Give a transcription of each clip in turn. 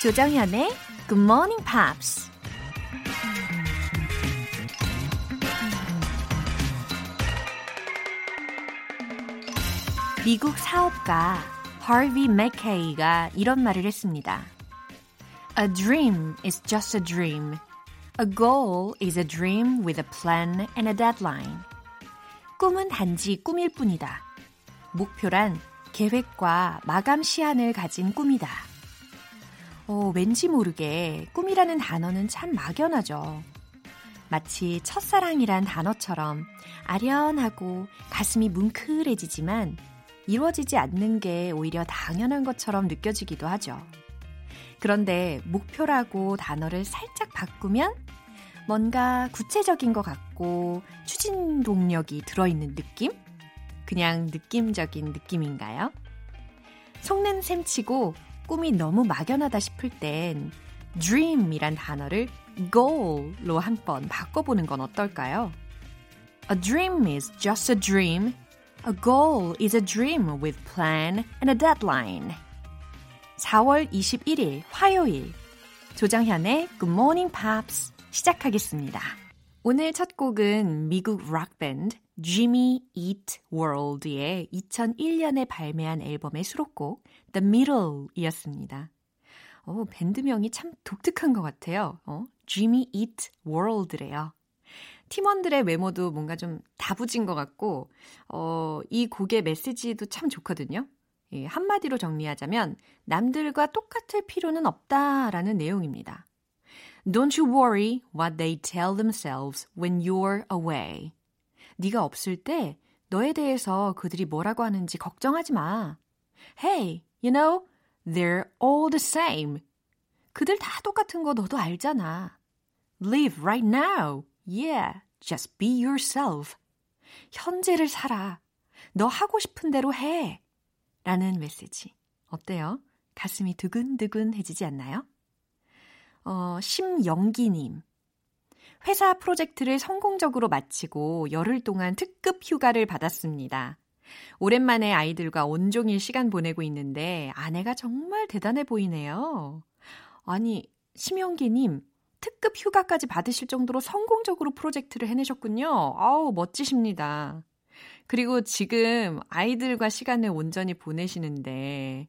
조정현의 Good Morning Pops. 미국 사업가 하비 맥케이가 이런 말을 했습니다. A dream is just a dream. A goal is a dream with a plan and a deadline. 꿈은 단지 꿈일 뿐이다. 목표란 계획과 마감 시한을 가진 꿈이다. 어, 왠지 모르게 꿈이라는 단어는 참 막연하죠. 마치 첫사랑이란 단어처럼 아련하고 가슴이 뭉클해지지만 이루어지지 않는 게 오히려 당연한 것처럼 느껴지기도 하죠. 그런데 목표라고 단어를 살짝 바꾸면 뭔가 구체적인 것 같고 추진 동력이 들어있는 느낌? 그냥 느낌적인 느낌인가요? 속는 셈치고 꿈이 너무 막연하다 싶을 땐 dream이란 단어를 goal로 한번 바꿔보는 건 어떨까요? A dream is just a dream. A goal is a dream with plan and a deadline. 4월 21일 화요일 조정현의 Good Morning Pops 시작하겠습니다. 오늘 첫 곡은 미국 락밴드 Jimmy Eat World의 2001년에 발매한 앨범의 수록곡 The Middle이었습니다. 어, 밴드명이 참 독특한 것 같아요. 어, Jimmy Eat World래요. 팀원들의 외모도 뭔가 좀 다부진 것 같고, 어, 이 곡의 메시지도 참 좋거든요. 예, 한마디로 정리하자면, 남들과 똑같을 필요는 없다라는 내용입니다. Don't you worry what they tell themselves when you're away. 네가 없을 때 너에 대해서 그들이 뭐라고 하는지 걱정하지 마. Hey, you know, they're all the same. 그들 다 똑같은 거 너도 알잖아. Live right now. Yeah, just be yourself. 현재를 살아. 너 하고 싶은 대로 해. 라는 메시지. 어때요? 가슴이 두근두근해지지 않나요? 어, 심영기님. 회사 프로젝트를 성공적으로 마치고 열흘 동안 특급 휴가를 받았습니다. 오랜만에 아이들과 온종일 시간 보내고 있는데 아내가 정말 대단해 보이네요. 아니, 심영기님, 특급 휴가까지 받으실 정도로 성공적으로 프로젝트를 해내셨군요. 아우, 멋지십니다. 그리고 지금 아이들과 시간을 온전히 보내시는데,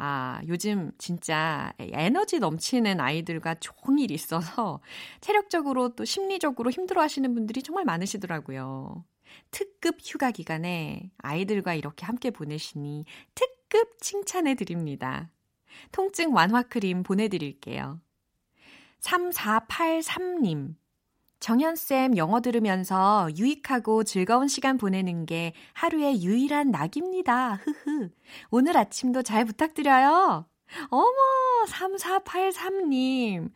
아, 요즘 진짜 에너지 넘치는 아이들과 종일 있어서 체력적으로 또 심리적으로 힘들어 하시는 분들이 정말 많으시더라고요. 특급 휴가 기간에 아이들과 이렇게 함께 보내시니 특급 칭찬해 드립니다. 통증 완화 크림 보내드릴게요. 3483님. 정현쌤 영어 들으면서 유익하고 즐거운 시간 보내는 게 하루의 유일한 낙입니다. 흐흐. 오늘 아침도 잘 부탁드려요. 어머, 3483님.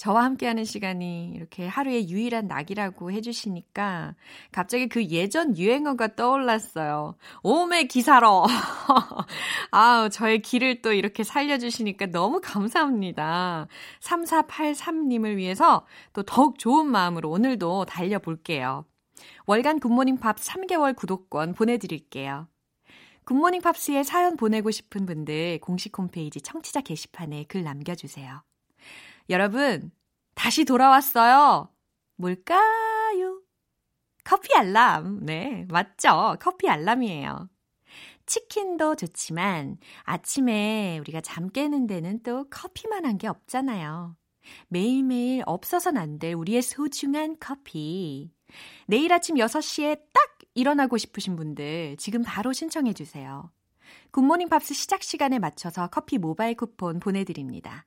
저와 함께하는 시간이 이렇게 하루의 유일한 낙이라고 해주시니까 갑자기 그 예전 유행어가 떠올랐어요. 오메 기사로. 아우, 저의 길을 또 이렇게 살려주시니까 너무 감사합니다. 3483님을 위해서 또 더욱 좋은 마음으로 오늘도 달려볼게요. 월간 굿모닝 팝 3개월 구독권 보내드릴게요. 굿모닝 팝스에 사연 보내고 싶은 분들 공식 홈페이지 청취자 게시판에 글 남겨주세요. 여러분, 다시 돌아왔어요. 뭘까요? 커피 알람. 네, 맞죠. 커피 알람이에요. 치킨도 좋지만 아침에 우리가 잠 깨는 데는 또 커피만 한 게 없잖아요. 매일매일 없어선 안 될 우리의 소중한 커피. 내일 아침 6시에 딱 일어나고 싶으신 분들 지금 바로 신청해 주세요. 굿모닝 팝스 시작 시간에 맞춰서 커피 모바일 쿠폰 보내드립니다.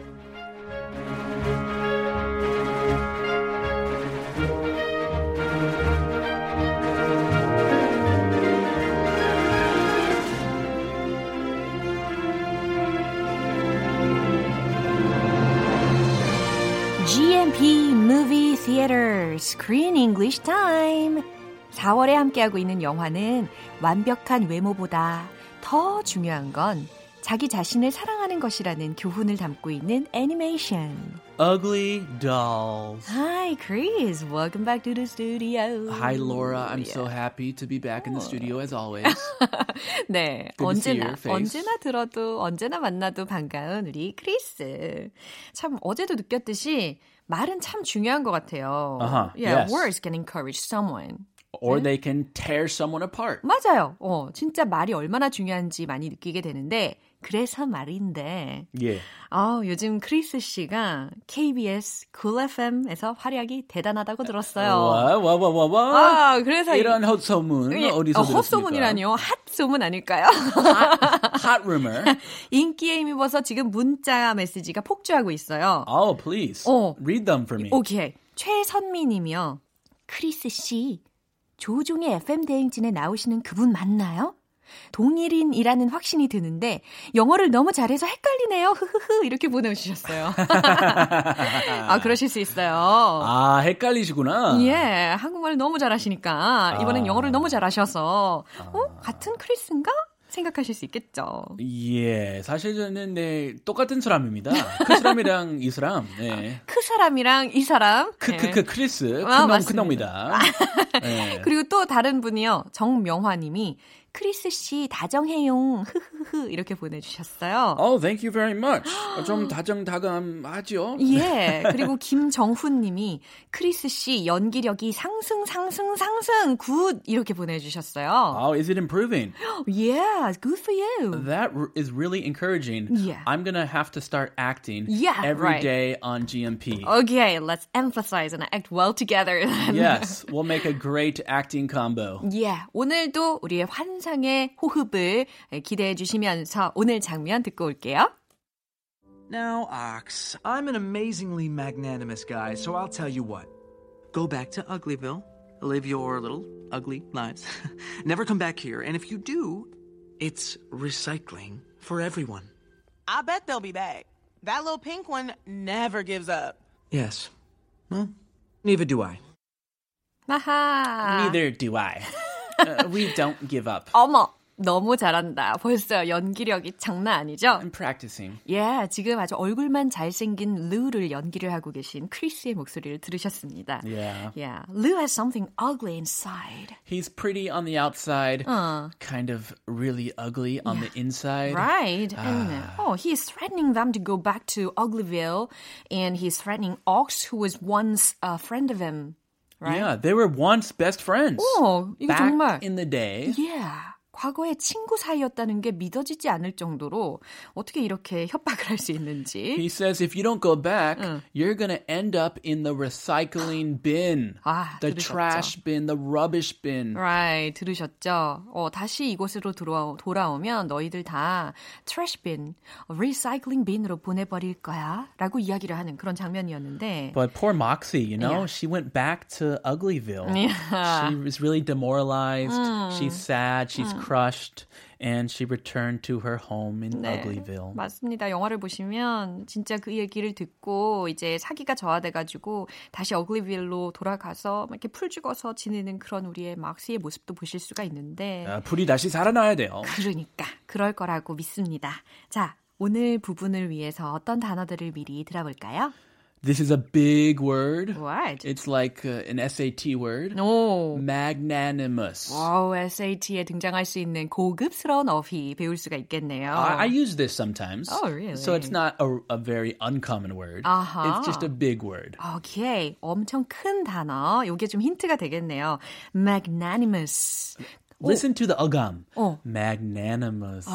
Screen English Time. 4월에 함께하고 있는 영화는 완벽한 외모보다 더 중요한 건 자기 자신을 사랑하는 것이라는 교훈을 담고 있는 애니메이션. Ugly Dolls. Hi, Chris. Welcome back to the studio. Hi, Laura. I'm so happy to be back in the studio as always. 네, Good 언제나. 언제나 들어도 언제나 만나도 반가운 우리 크리스. 참 어제도 느꼈듯이 말은 참 중요한 것 같아요. Uh-huh, Yeah, yes. words can encourage someone. or they can tear someone apart. 맞아요. 어, 진짜 말이 얼마나 중요한지 많이 느끼게 되는데 그래서 말인데 Yeah. 아, 요즘 크리스 씨가 KBS Cool FM에서 활약이 대단하다고 들었어요. What? What? What? What? What? 아, 그래서 이- 이런 헛 소문 예, 어디서 어, 들었습니까? 헛소문이라니요. 핫소문 아닐까요? Hot rumor. 인기에 힘입어서 지금 문자 메시지가 폭주하고 있어요. Oh, please. 어. Read them for me. 오케이. 최선미 님이요. 크리스 씨, 조종의 FM 대행진에 나오시는 그분 맞나요? 동일인이라는 확신이 드는데 영어를 너무 잘해서 헷갈리네요. 흐흐흐 이렇게 보내주셨어요. 아 그러실 수 있어요. 아, 헷갈리시구나. 예, 한국말 너무 잘하시니까 이번엔 아. 영어를 너무 잘하셔서 어 같은 크리스인가 생각하실 수 있겠죠. 예, 사실 저는 네, 똑같은 사람입니다. 그 사람이랑 이 사람. 네. 그 사람이랑 이 사람. 크, 예. 크, 크, 크리스. 아, 큰놈, 맞습니다. 큰놈이다. 네. 그리고 또 다른 분이요. 정명화님이 크리스 씨 다정해용 흐흐흐 이렇게 보내주셨어요. Oh, thank you very much. 좀 다정다감하죠? 예. 그리고 김정훈님이 크리스 씨 연기력이 상승 상승 상승 good 이렇게 보내주셨어요. Oh, is it improving? Yeah, good for you. That is really encouraging. Yeah. I'm gonna have to start acting Yeah, every day right. on GMP. Okay, let's emphasize and act well together. yes, we'll make a great acting combo. Yeah, 오늘도 우리의 환 상의 호흡을 기대해 주시면서 오늘 장면 듣고 올게요. Now, Ox, I'm an amazingly magnanimous guy, so I'll tell you what. Go back to Uglyville, live your little ugly lives. Never come back here, and if you do, it's recycling for everyone. I bet they'll be back. That little pink one never gives up. Yes. Well, neither do I. 아하. Neither do I. Uh, we don't give up. 어머, 너무 잘한다. 벌써 연기력이 장난 아니죠? I'm practicing. 예, 지금 아주 얼굴만 잘생긴 루를 연기를 하고 계신 크리스의 목소리를 들으셨습니다. Yeah. Yeah, Lou has something ugly inside. He's pretty on the outside, kind of really ugly on the inside. Right. And, oh, he's threatening them to go back to Uglyville, and he's threatening Ox, who was once a friend of him. Right? Yeah, they were once best friends. 어, 이거 Back 정말. in the day. Yeah. 과거에 친구 사이였다는 게 믿어지지 않을 정도로 어떻게 이렇게 협박을 할 수 있는지. He says if you don't go back, you're going to end up in the recycling bin, 아, the 들으셨죠? trash bin, the rubbish bin. Right, 들으셨죠? 어, 다시 이곳으로 돌아, 돌아오면 너희들 다 trash bin, recycling bin으로 보내 버릴 거야. 라고 이야기를 하는 그런 장면이었는데. But poor Moxie, you know, Yeah. she went back to Uglyville. Yeah. She was really demoralized. She's sad. She's crushed. And she returned to her home in 네, Uglyville. 맞습니다. 영화를 보시면 진짜 그 얘기를 듣고 이제 사기가 저하돼가지고 다시 어글리빌로 돌아가서 막 이렇게 풀 죽어서 지내는 그런 우리의 막스의 모습도 보실 수가 있는데 아, 불이 다시 살아나야 돼요. 그러니까 그럴 거라고 믿습니다. 자, 오늘 부분을 위해서 어떤 단어들을 미리 들어볼까요? This is a big word. What? It's like uh, an SAT word. 오. Magnanimous. 와우, SAT에 등장할 수 있는 고급스러운 어휘 배울 수가 있겠네요. I, I use this sometimes. Oh, really? So it's not a, a very uncommon word. Uh-huh. It's just a big word. 오케이. 엄청 큰 단어. 요게 좀 힌트가 되겠네요. magnanimous. Listen to the agam. 어. Magnanimous.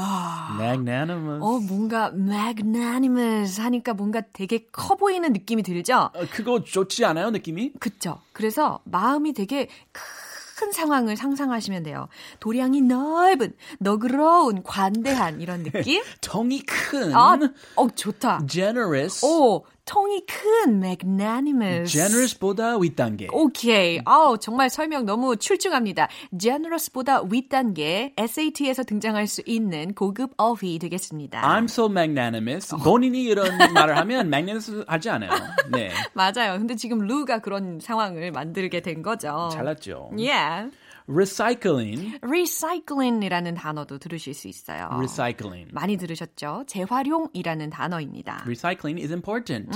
Magnanimous. 어, 뭔가 magnanimous 하니까 뭔가 되게 커 보이는 느낌이 들죠? 어, 그거 좋지 않아요, 느낌이? 그쵸. 그래서 마음이 되게 큰 상황을 상상하시면 돼요. 도량이 넓은, 너그러운, 관대한 이런 느낌? 통이 큰. 아, 어, 좋다. generous. 오, 통이 큰, magnanimous. generous보다 윗단계. 오케이. 아우, 정말 설명 너무 출중합니다. generous보다 윗단계 SAT에서 등장할 수 있는 고급 어휘 되겠습니다. I'm so magnanimous. 본인이 이런 말을 하면 magnanimous 하지 않아요. 네. 맞아요. 근데 지금 루가 그런 상황을 만들게 된 거죠. 잘났죠. Yeah. recycling. recycling이라는 단어도 들으실 수 있어요. recycling. 많이 들으셨죠? 재활용이라는 단어입니다. recycling is important.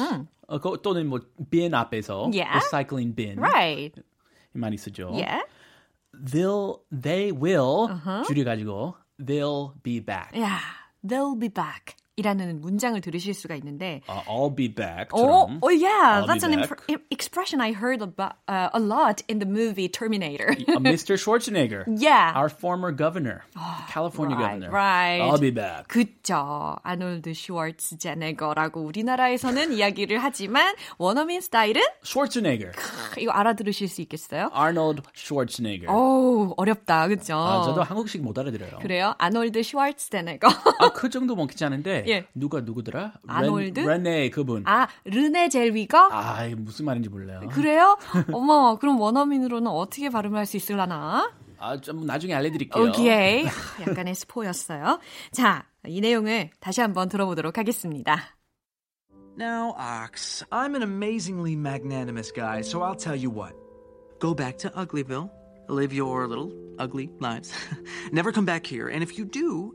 어, 그, 또는 뭐 bin 앞에서 Yeah. recycling bin Right. 많이 쓰죠. Yeah. They'll, they will 줄여가지고 they'll be back. Yeah. They'll be back. 이라는 문장을 들으실 수가 있는데 Uh, I'll be Oh, back처럼. oh yeah, I'll that's an back. imp- expression I heard about uh, a lot in the movie Terminator. Uh, Mr. Schwarzenegger. yeah. Our former governor. California right, governor. right. I'll be back. 그쵸. 아놀드 슈왈츠제네거라고 우리나라에서는 이야기를 하지만 원어민 스타일은 Schwarzenegger. 이거 알아들으실 수 있겠어요? Arnold Schwarzenegger. 오, 어렵다. 그쵸? 아, 저도 한국식 못 알아들어요. 그래요? 아놀드 슈왈츠제네거. 아, 그 정도 뭐 괜찮은데 예. 누가 누구더라? 아놀드? 렌, 레네 그분. 아, 르네 젤위가? 아, 무슨 말인지 몰라요. 그래요? 어머, 그럼 원어민으로는 어떻게 발음할 수 있을라나? 아, 좀 나중에 알려드릴게요. 오케이. 아, 약간의 스포였어요. 자, 이 내용을 다시 한번 들어보도록 하겠습니다. Now, Ox, I'm an amazingly magnanimous guy, so I'll tell you what. Go back to Uglyville, live your little ugly lives. Never come back here, and if you do,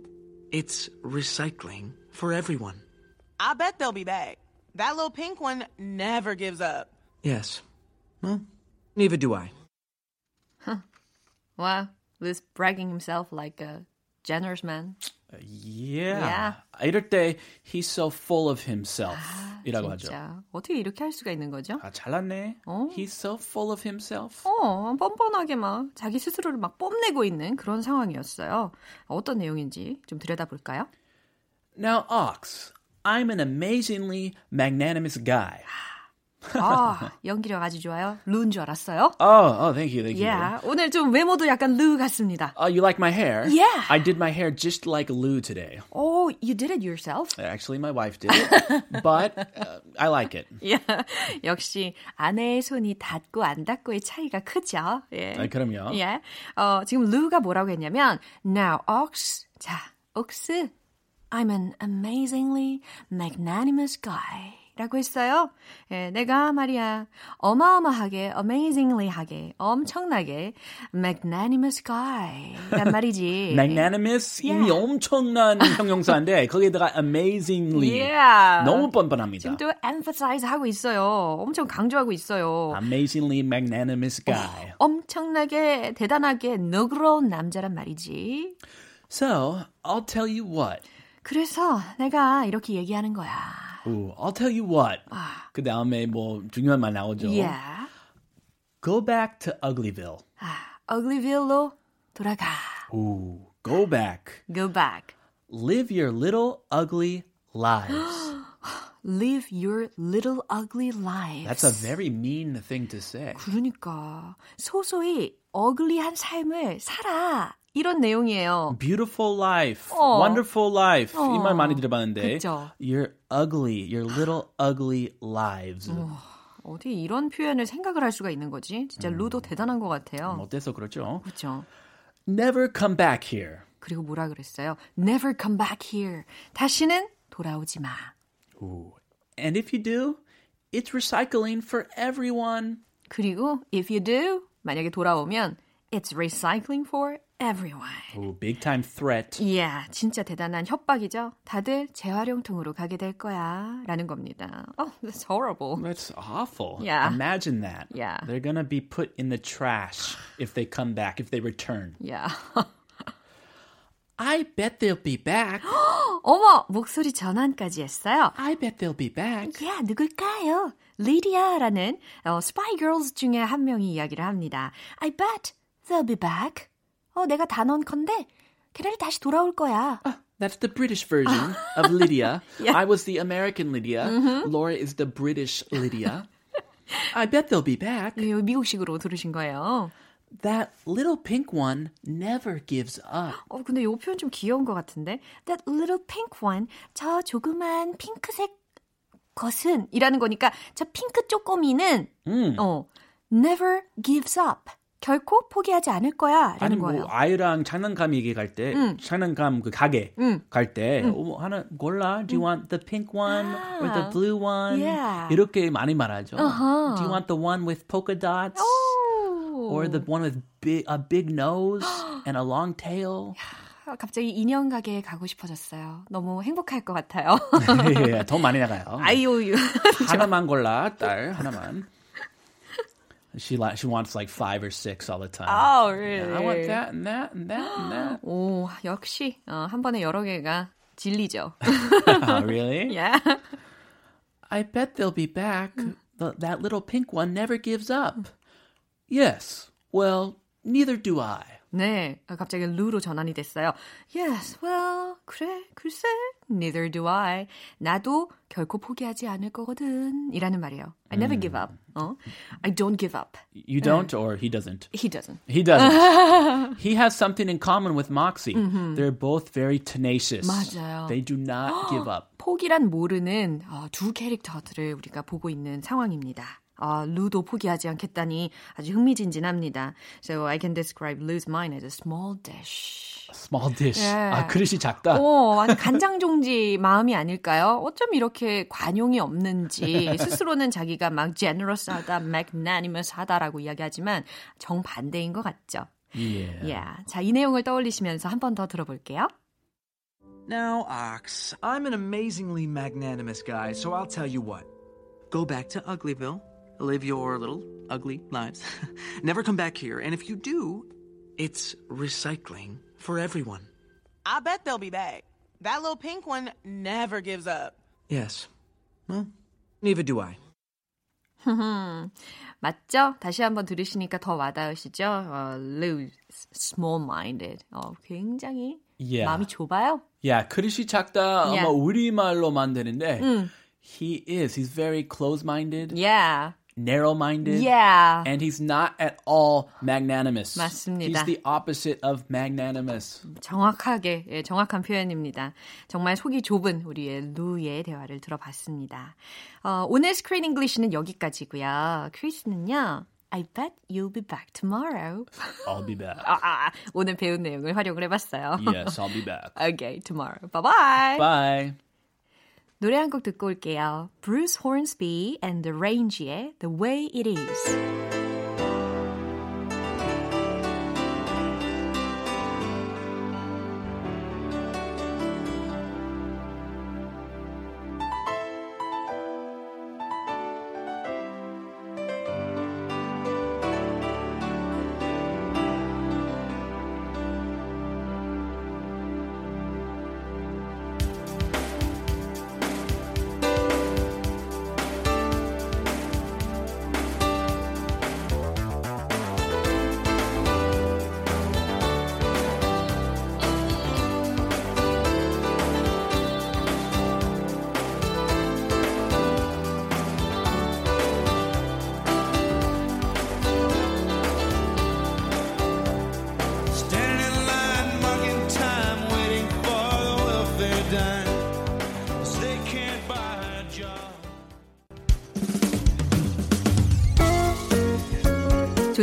it's recycling for everyone. I bet they'll be back. That little pink one never gives up. Yes. Well, neither do I. Wow, Liz bragging himself like a generous man. Yeah. Yeah. 이럴 때 he's so full of himself 이라고 하죠. 진짜 어떻게 이렇게 할 수가 있는 거죠? 아, 잘났네. 어? He's so full of himself. 어, 뻔뻔하게 막 자기 스스로를 막 뽐내고 있는 그런 상황이었어요. 어떤 내용인지 좀 들여다볼까요? Now, Ox, I'm an amazingly magnanimous guy. 아, 연기력 아주 좋아요. 루인 줄 알았어요. Oh, oh, thank you, thank you. Yeah, 오늘 좀 외모도 약간 루 같습니다. Oh, you like my hair? Yeah. I did my hair just like Lou today. Oh, you did it yourself? Actually, my wife did it, but uh, I like it. Yeah. 역시 아내의 손이 닿고 안 닿고의 차이가 크죠. 예. 아, 그럼요. 예. 어, 지금 루가 뭐라고 했냐면 Now, Ox. 자, 옥스. I'm an amazingly magnanimous guy. 라고 했어요. 예, 내가 말이야 어마어마하게, amazingly 하게, 엄청나게 magnanimous guy 란 말이지. Magnanimous 이미 Yeah. 엄청난 형용사인데 거기에다가 amazingly Yeah. 너무 뻔뻔합니다. 지금 또 emphasize 하고 있어요. 엄청 강조하고 있어요. Amazingly magnanimous guy. 엄청나게 대단하게 너그러운 남자란 말이지. So I'll tell you what. 그래서 내가 이렇게 얘기하는 거야. Ooh, I'll tell you what. 그 다음에 뭐 중요한 말 나오죠. Yeah. Go back to Uglyville. 아, Uglyville로 돌아가. Ooh, go back. Go back. Live your little ugly lives. Live your little ugly lives. That's a very mean thing to say. 그러니까 소소히 어글리한 삶을 살아. 이런 내용이에요. Beautiful life, 어. wonderful life. 이말 어. 많이 들어봤는데. 그쵸. Your ugly, your little ugly lives. 어디 이런 표현을 생각을 할 수가 있는 거지? 진짜 음. 루도 대단한 것 같아요. 어때서 그렇죠? 그렇죠. Never come back here. 그리고 뭐라 그랬어요? Never come back here. 다시는 돌아오지 마. Ooh. And if you do, it's recycling for everyone. 그리고 if you do, 만약에 돌아오면 it's recycling for everyone. Ooh, big time threat. 이야, 진짜 대단한 협박이죠. 다들 재활용통으로 가게 될 거야. 라는 겁니다. Oh, that's horrible. That's awful. Yeah. Imagine that. Yeah. They're to be put in the trash if they come back, if they return. Yeah. I bet they'll be back. 어머, 목소리 전환까지 했어요. I bet they'll be back. 야, 누굴까요? 리디아라는 어, 스파이 걸스 중에 한 명이 이야기를 합니다. I bet they'll be back. 어, 내가 단언컨대 걔네들 다시 돌아올 거야. That's the British version of Lydia. Yeah. I was the American Lydia. Laura is the British Lydia. I bet they'll be back. 이 미국식으로 들으신 거예요. That little pink one never gives up. 어, 근데 이 표현 좀 귀여운 것 같은데. That little pink one. 저 조그만 핑크색 것은 이라는 거니까 저 핑크 쪼꼬미는 음. 어, never gives up. 결코 포기하지 않을 거야. 아니 라는 뭐 거예요. 아이랑 장난감 얘기 갈 때, 음. 장난감 그 가게 음. 갈 때, 어, 뭐 하나 골라. Do you want the pink one or the blue one? Yeah. 이렇게 많이 말하죠. Uh-huh. Do you want the one with polka dots 오. or the one with big, a big nose and a long tail? 아, 갑자기 인형 가게에 가고 싶어졌어요. 너무 행복할 것 같아요. 예, 돈 많이 나가요. 아이유. 하나만 골라, 딸 하나만. She li- she wants like five or six all the time. Oh, Yeah, I want that and that and that and that. 오, 역시 어, 한 번에 여러 개가 진리죠. really? yeah. I bet they'll be back. The, that little pink one never gives up. Yes. Well, neither do I. 네, 아, 갑자기 루로 전환이 됐어요. Yes, well, 그래, 글쎄, neither do I. 나도 결코 포기하지 않을 거거든. 이라는 말이에요. I never give up. 어? I don't give up. You don't, or he doesn't? He doesn't. He doesn't. he has something in common with Moxie. They're both very tenacious. 맞아요. They do not give up. 포기란 모르는 어, 두 캐릭터들을 우리가 보고 있는 상황입니다. 아, 루도 포기하지 않겠다니 아주 흥미진진합니다. So I can describe Lou's mind as a small dish. Small dish. Yeah. 아, 그릇이 작다. 어, 아니 간장 종지 마음이 아닐까요? 어쩜 이렇게 관용이 없는지 스스로는 자기가 막 generous하다, magnanimous하다라고 이야기하지만 정반대인 것 같죠. Yeah. Yeah. 자, 이 내용을 떠올리시면서 한 번 더 들어볼게요. Now, Ox, I'm an amazingly magnanimous guy, so I'll tell you what. Go back to Uglyville, live your little ugly lives. Never come back here, and if you do, it's recycling for everyone. I bet they'll be back. That little pink one never gives up. Yes. Well, neither do I. 맞죠? 다시 한번 들으시니까 더 와닿으시죠? 어, Lou, small-minded. 어, 굉장히 Yeah. 마음이 좁아요. Yeah, 그릇이 작다. Yeah. 아마 우리말로 만드는데 음. he is. He's very close-minded, Yeah. Narrow-minded. Yeah. And he's not at all magnanimous. 맞습니다. He's the opposite of magnanimous. 정확하게, 예, 정확한 표현입니다. 정말 속이 좁은 우리의 루의 대화를 들어봤습니다. 어, 오늘 스크린 잉글리시는 여기까지고요. 크리스는요. I bet you'll be back tomorrow. I'll be back. 아, 아, 오늘 배운 내용을 활용을 해봤어요. yes, I'll be back. okay, tomorrow. Bye bye. Bye. 노래 한 곡 듣고 올게요. Bruce Hornsby and the Range의 The Way It Is.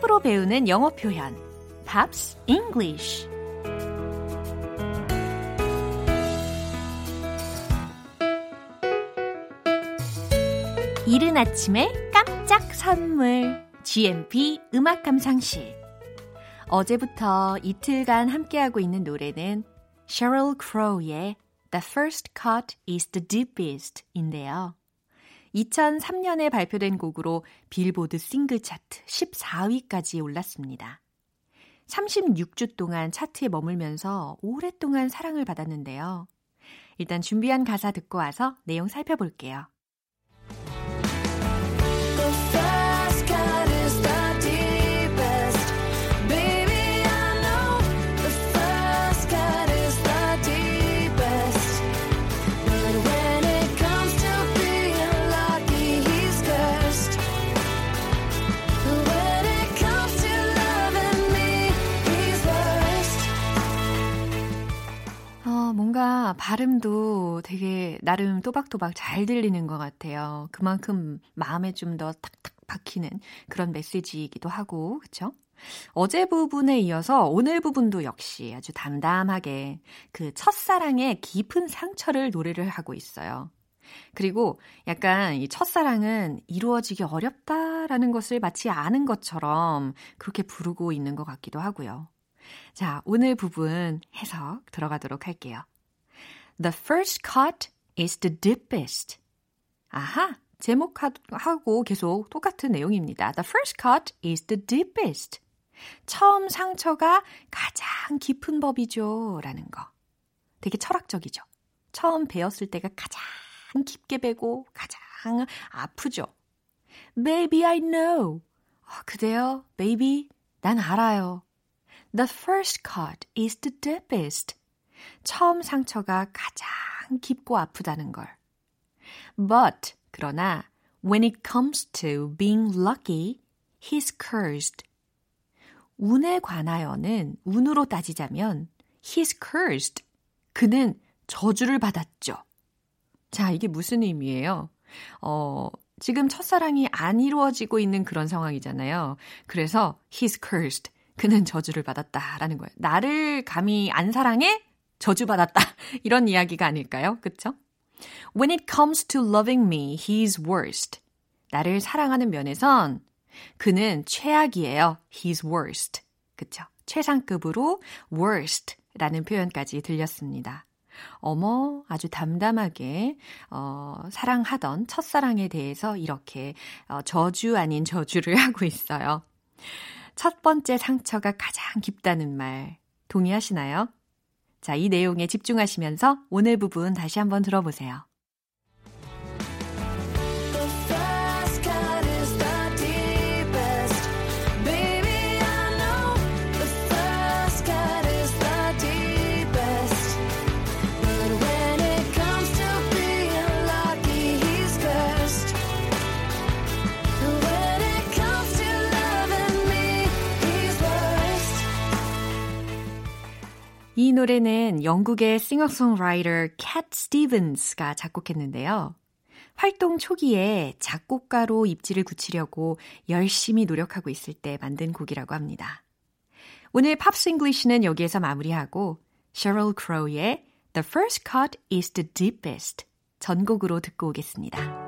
팝으로 배우는 영어 표현 Pops English 이른 아침에 깜짝 선물 GMP 음악 감상실 어제부터 이틀간 함께하고 있는 노래는 Sheryl Crow의 The First Cut is the Deepest 인데요. 2003년에 발표된 곡으로 빌보드 싱글 차트 14위까지 올랐습니다. 36주 동안 차트에 머물면서 오랫동안 사랑을 받았는데요. 일단 준비한 가사 듣고 와서 내용 살펴볼게요. 뭔가 발음도 되게 나름 또박또박 잘 들리는 것 같아요. 그만큼 마음에 좀 더 탁탁 박히는 그런 메시지이기도 하고, 그쵸? 어제 부분에 이어서 오늘 부분도 역시 아주 담담하게 그 첫사랑의 깊은 상처를 노래를 하고 있어요. 그리고 약간 이 첫사랑은 이루어지기 어렵다라는 것을 마치 아는 것처럼 그렇게 부르고 있는 것 같기도 하고요. 자, 오늘 부분 해석 들어가도록 할게요. The first cut is the deepest. 아하, 제목하고 계속 똑같은 내용입니다. The first cut is the deepest. 처음 상처가 가장 깊은 법이죠. 라는 거. 되게 철학적이죠. 처음 배웠을 때가 가장 깊게 배고 가장 아프죠. Baby, I know. 아, 그대요? Baby, 난 알아요. The first cut is the deepest. 처음 상처가 가장 깊고 아프다는 걸. But, 그러나, when it comes to being lucky, he's cursed. 운에 관하여는 운으로 따지자면 he's cursed. 그는 저주를 받았죠. 자, 이게 무슨 의미예요? 어, 지금 첫사랑이 안 이루어지고 있는 그런 상황이잖아요. 그래서 he's cursed. 그는 저주를 받았다라는 거예요. 나를 감히 안 사랑해? 저주받았다. 이런 이야기가 아닐까요? 그쵸? When it comes to loving me, he's worst. 나를 사랑하는 면에선 그는 최악이에요. He's worst. 그쵸? 최상급으로 worst라는 표현까지 들렸습니다. 어머, 아주 담담하게, 어, 사랑하던 첫사랑에 대해서 이렇게 어, 저주 아닌 저주를 하고 있어요. 첫 번째 상처가 가장 깊다는 말, 동의하시나요? 자, 이 내용에 집중하시면서 오늘 부분 다시 한번 들어보세요. 노래는 영국의 싱어송라이터 캣 스티븐스가 작곡했는데요. 활동 초기에 작곡가로 입지를 굳히려고 열심히 노력하고 있을 때 만든 곡이라고 합니다. 오늘 Pops English는 여기에서 마무리하고 셔럴 크로우의 The First Cut is the Deepest 전곡으로 듣고 오겠습니다.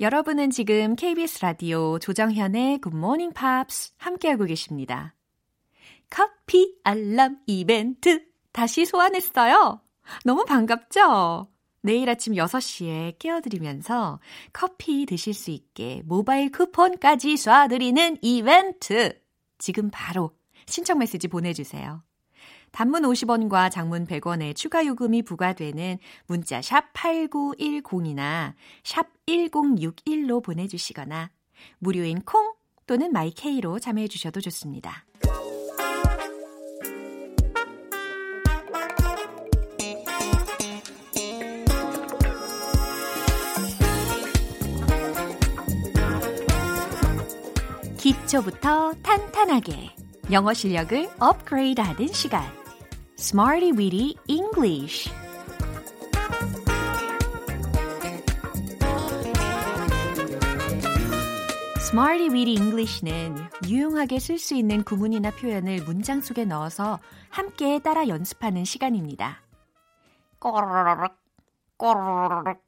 여러분은 지금 KBS 라디오 조정현의 Morning Pops 함께하고 계십니다. 커피 알람 이벤트 다시 소환했어요. 너무 반갑죠? 내일 아침 6시에 깨워드리면서 커피 드실 수 있게 모바일 쿠폰까지 쏴드리는 이벤트. 지금 바로 신청 메시지 보내주세요. 단문 50원과 장문 100원의 추가 요금이 부과되는 문자 샵 8910이나 샵 1061로 보내주시거나 무료인 콩 또는 마이케이로 참여해 주셔도 좋습니다. 기초부터 탄탄하게 영어 실력을 업그레이드하는 시간 Smarty Weedy English. Smarty Weedy English는 유용하게 쓸 수 있는 구문이나 표현을 문장 속에 넣어서 함께 따라 연습하는 시간입니다. 꼬르륵 꼬르륵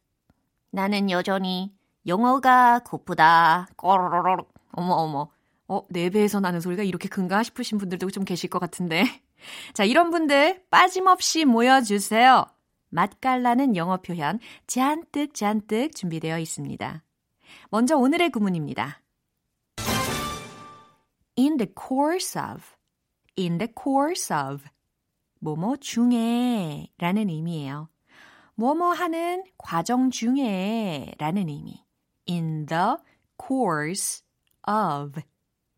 나는 여전히 영어가 고프다. 꼬르륵 어머 어머 어, 내 배에서 나는 소리가 이렇게 큰가 싶으신 분들도 좀 계실 것 같은데. 자, 이런 분들 빠짐없이 모여주세요. 맛깔나는 영어 표현 잔뜩 잔뜩 준비되어 있습니다. 먼저 오늘의 구문입니다. in the course of, in the course of, 뭐뭐 중에 라는 의미예요. 뭐뭐 하는 과정 중에 라는 의미. in the course of.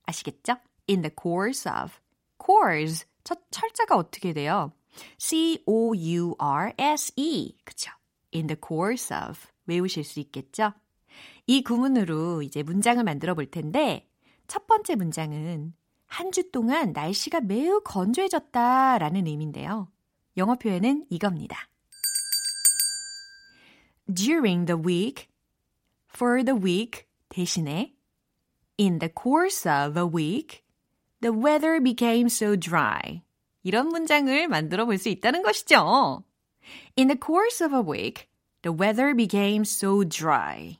아시겠죠? in the course of. course. 첫 철자가 어떻게 돼요? C-O-U-R-S-E. 그쵸? in the course of. 외우실 수 있겠죠? 이 구문으로 이제 문장을 만들어 볼 텐데, 첫 번째 문장은 한 주 동안 날씨가 매우 건조해졌다 라는 의미인데요. 영어 표현은 이겁니다. During the week, for the week 대신에 In the course of a week, the weather became so dry. 이런 문장을 만들어 볼 수 있다는 것이죠. In the course of a week, the weather became so dry.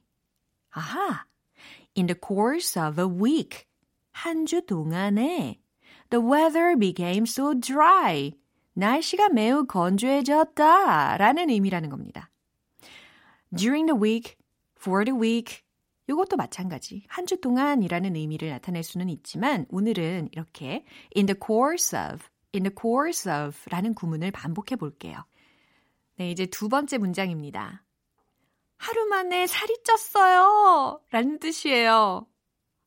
아하. In the course of a week, 한 주 동안에 the weather became so dry. 날씨가 매우 건조해졌다 라는 의미라는 겁니다. During the week, for the week, 이것도 마찬가지. 한 주 동안이라는 의미를 나타낼 수는 있지만 오늘은 이렇게 in the course of, in the course of 라는 구문을 반복해 볼게요. 네, 이제 두 번째 문장입니다. 하루 만에 살이 쪘어요. 라는 뜻이에요.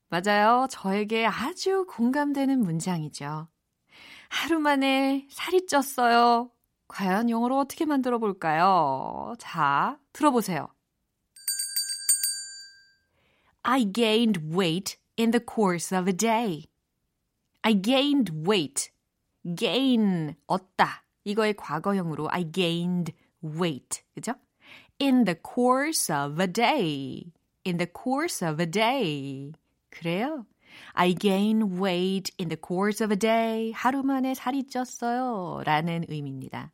맞아요. 저에게 아주 공감되는 문장이죠. 하루 만에 살이 쪘어요. 과연 영어로 어떻게 만들어 볼까요? 자, 들어보세요. I gained weight in the course of a day. I gained weight. gain, 얻다. 이거의 과거형으로 I gained weight. 그죠? In the course of a day. In the course of a day. 그래요? I gained weight in the course of a day. 하루 만에 살이 쪘어요. 라는 의미입니다.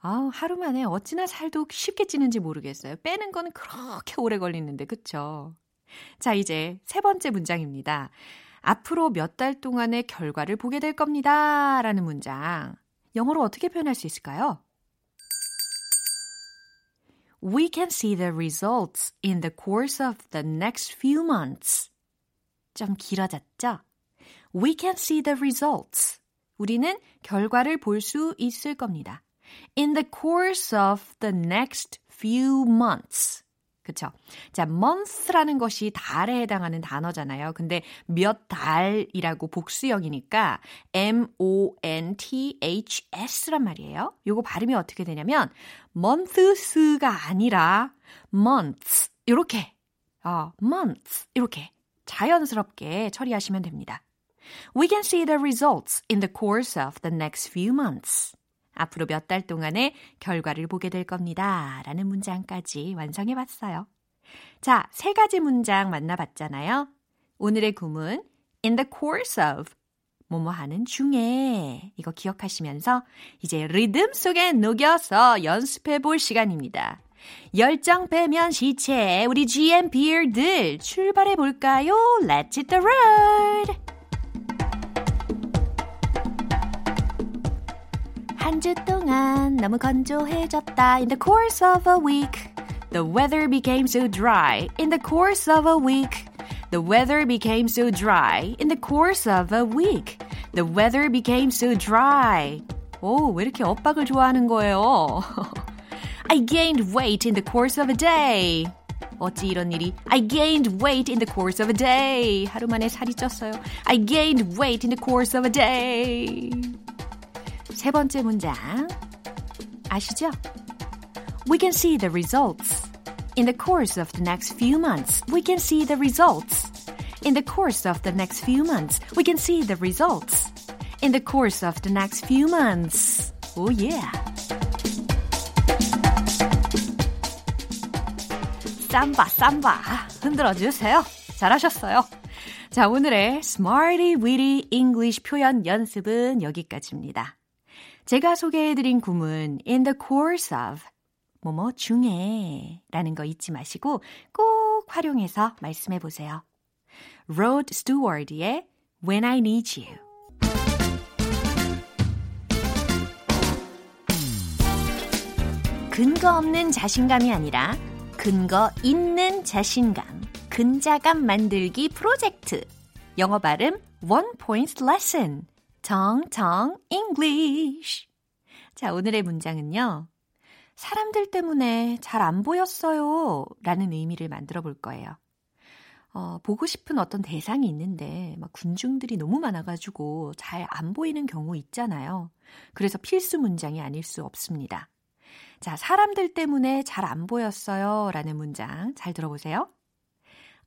아, 하루 만에 어찌나 살도 쉽게 찌는지 모르겠어요. 빼는 건 그렇게 오래 걸리는데, 그쵸? 자, 이제 세 번째 문장입니다. 앞으로 몇 달 동안의 결과를 보게 될 겁니다. 라는 문장. 영어로 어떻게 표현할 수 있을까요? We can see the results in the course of the next few months. 좀 길어졌죠? We can see the results. 우리는 결과를 볼 수 있을 겁니다. In the course of the next few months. 그쵸? 자, month라는 것이 달에 해당하는 단어잖아요. 근데 몇 달이라고 복수형이니까 M-O-N-T-H-S란 말이에요. 요거 발음이 어떻게 되냐면 months가 아니라 months 이렇게 어, months 이렇게 자연스럽게 처리하시면 됩니다. We can see the results in the course of the next few months. 앞으로 몇 달 동안의 결과를 보게 될 겁니다. 라는 문장까지 완성해 봤어요. 자, 세 가지 문장 만나봤잖아요. 오늘의 구문 in the course of 뭐뭐 하는 중에 이거 기억하시면서 이제 리듬 속에 녹여서 연습해 볼 시간입니다. 열정 빼면 시체 우리 GMPR들 출발해 볼까요? Let's hit the road! 한 주 동안 너무 건조해졌다. In the course of a week, the weather became so dry. In the course of a week, the weather became so dry. In the course of a week, the weather became so dry. 오, 왜 이렇게 엇박을 좋아하는 거예요? I gained weight in the course of a day. 어찌 이런 일이? I gained weight in the course of a day. 하루 만에 살이 쪘어요. I gained weight in the course of a day. 세 번째 문장 아시죠? We can see the results. In the course of the next few months, we can see the results. In the course of the next few months, we can see the results. In the course of the next few months. Oh yeah. 삼바 삼바 흔들어 주세요. 잘하셨어요. 자, 오늘의 Smarty Weedy English 표현 연습은 여기까지입니다. 제가 소개해드린 구문 in the course of 뭐뭐 중에 라는 거 잊지 마시고 꼭 활용해서 말씀해 보세요. Rod Steward의 When I Need You 근거 없는 자신감이 아니라 근거 있는 자신감, 근자감 만들기 프로젝트. 영어 발음 One Point Lesson. 정정 English. 자, 오늘의 문장은요. 사람들 때문에 잘 안 보였어요. 라는 의미를 만들어 볼 거예요. 어, 보고 싶은 어떤 대상이 있는데, 막 군중들이 너무 많아가지고 잘 안 보이는 경우 있잖아요. 그래서 필수 문장이 아닐 수 없습니다. 자, 사람들 때문에 잘 안 보였어요. 라는 문장 잘 들어보세요.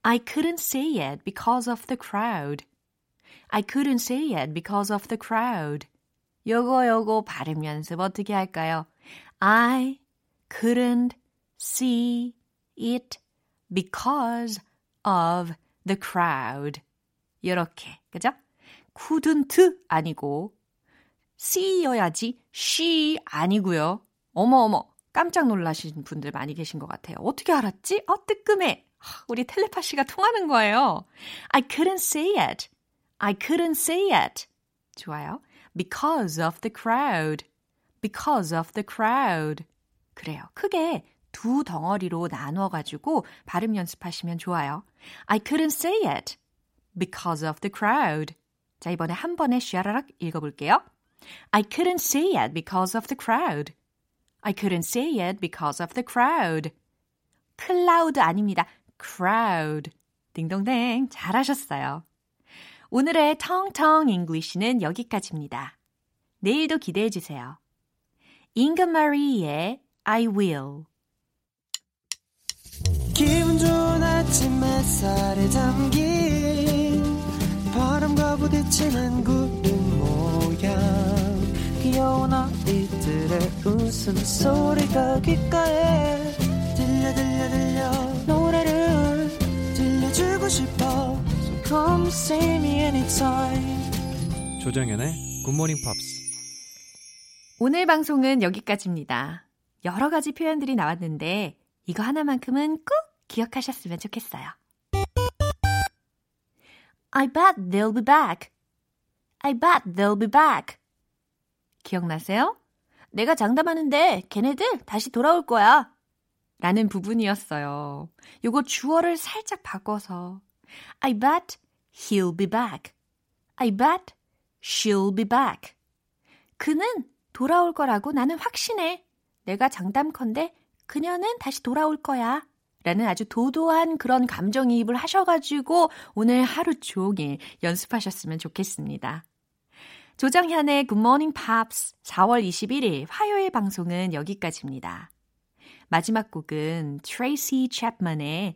I couldn't say it because of the crowd. I couldn't say it because of the crowd. 요거 요거 발음 연습 어떻게 할까요? I couldn't see it because of the crowd. 이렇게, 그죠? couldn't 아니고 see여야지 she 아니고요. 어머 어머 깜짝 놀라신 분들 많이 계신 것 같아요. 어떻게 알았지? 어 뜨끔해. 우리 텔레파시가 통하는 거예요. I couldn't say it. I couldn't say it. 좋아요. Because of the crowd. Because of the crowd. 그래요. 크게 두 덩어리로 나눠가지고 발음 연습하시면 좋아요. I couldn't say it. Because of the crowd. 자, 이번에 한 번에 샤라락 읽어볼게요. I couldn't say it because of the crowd. I couldn't say it because of the crowd. 클라우드 아닙니다. crowd. 딩동댕 잘하셨어요. 오늘의 텅텅 English는 여기까지입니다. 내일도 기대해 주세요. 잉금 마리의 I will. 기분 좋은 아침 햇살에 담긴 바람과 부딪히는 구름 모양 귀여운 아이들의 웃음소리가 귓가에 들려 들려 들려 노래를 들려주고 싶어 come see me anytime 조정연의 굿모닝 팝스 오늘 방송은 여기까지입니다. 여러 가지 표현들이 나왔는데 이거 하나만큼은 꼭 기억하셨으면 좋겠어요. I bet they'll be back. I bet they'll be back. 기억나세요? 내가 장담하는데 걔네들 다시 돌아올 거야. 라는 부분이었어요. 요거 주어를 살짝 바꿔서 I bet he'll be back. I bet she'll be back. 그는 돌아올 거라고 나는 확신해. 내가 장담컨대 그녀는 다시 돌아올 거야. 라는 아주 도도한 그런 감정이입을 하셔가지고 오늘 하루 종일 연습하셨으면 좋겠습니다. 조정현의 Good Morning Pops 4월 21일 화요일 방송은 여기까지입니다. 마지막 곡은 트레이시 챕만의